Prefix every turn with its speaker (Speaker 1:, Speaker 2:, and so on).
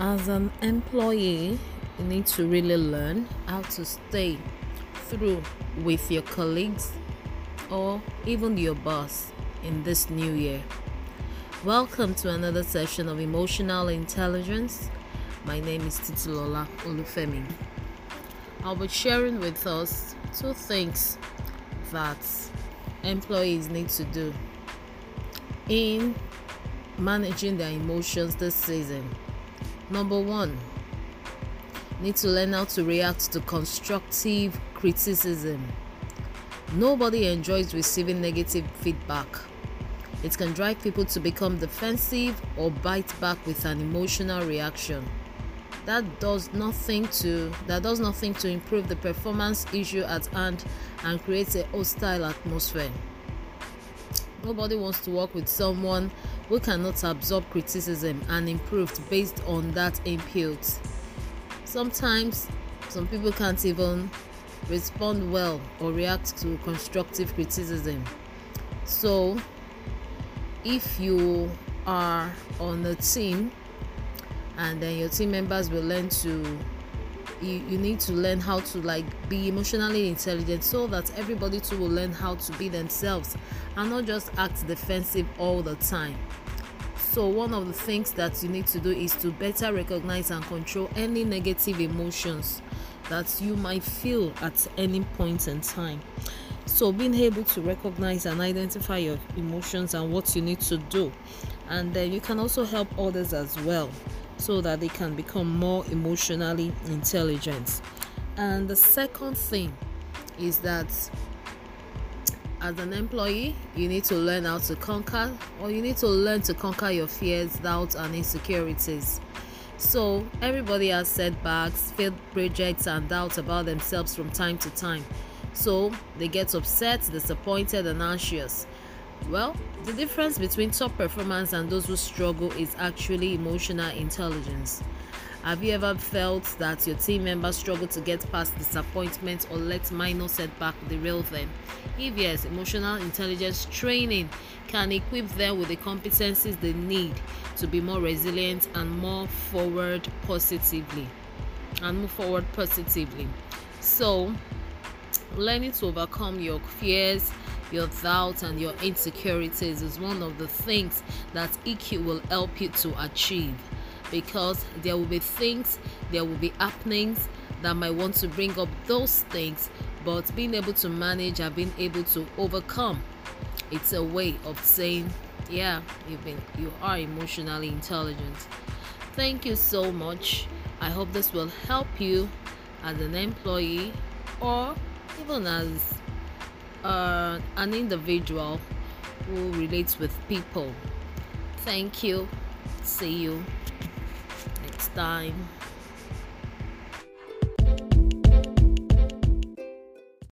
Speaker 1: As an employee, you need to really learn how to stay through with your colleagues or even your boss in this new year. Welcome to another session of Emotional Intelligence. My name is Titilola Olufemi. I'll be sharing with us two things that employees need to do in managing their emotions this season. Number one, need to learn how to react to constructive criticism. Nobody enjoys receiving negative feedback. It can drive people to become defensive or bite back with an emotional reaction. That does nothing to that does nothing to improve the performance issue at hand and creates a hostile atmosphere. Nobody wants to work with someone who cannot absorb criticism and improve based on that input. Sometimes some people can't even respond well or react to constructive criticism. So, if you are on a team and then your team members will learn to you, you need to learn how to like be emotionally intelligent so that everybody too will learn how to be themselves and not just act defensive all the time. So one of the things that you need to do is to better recognize and control any negative emotions that you might feel at any point in time. So being able to recognize and identify your emotions and what you need to do. And then you can also help others as well so that they can become more emotionally intelligent. And the second thing is that as an employee, you need to learn how to conquer, or you need to learn to conquer your fears, doubts, and insecurities. So, everybody has setbacks, failed projects, and doubts about themselves from time to time. So, they get upset, disappointed, and anxious. Well, the difference between top performers and those who struggle is actually emotional intelligence. Have you ever felt that your team members struggle to get past disappointment or let minor setback derail them? If yes, emotional intelligence training can equip them with the competencies they need to be more resilient and more forward positively and move forward positively. So, learning to overcome your fears, your doubts and your insecurities is one of the things that EQ will help you to achieve because there will be things, there will be happenings that might want to bring up those things, but being able to manage and being able to overcome it's a way of saying, Yeah, you've been you are emotionally intelligent. Thank you so much. I hope this will help you as an employee or even as uh, an individual who relates with people. Thank you. See you next time.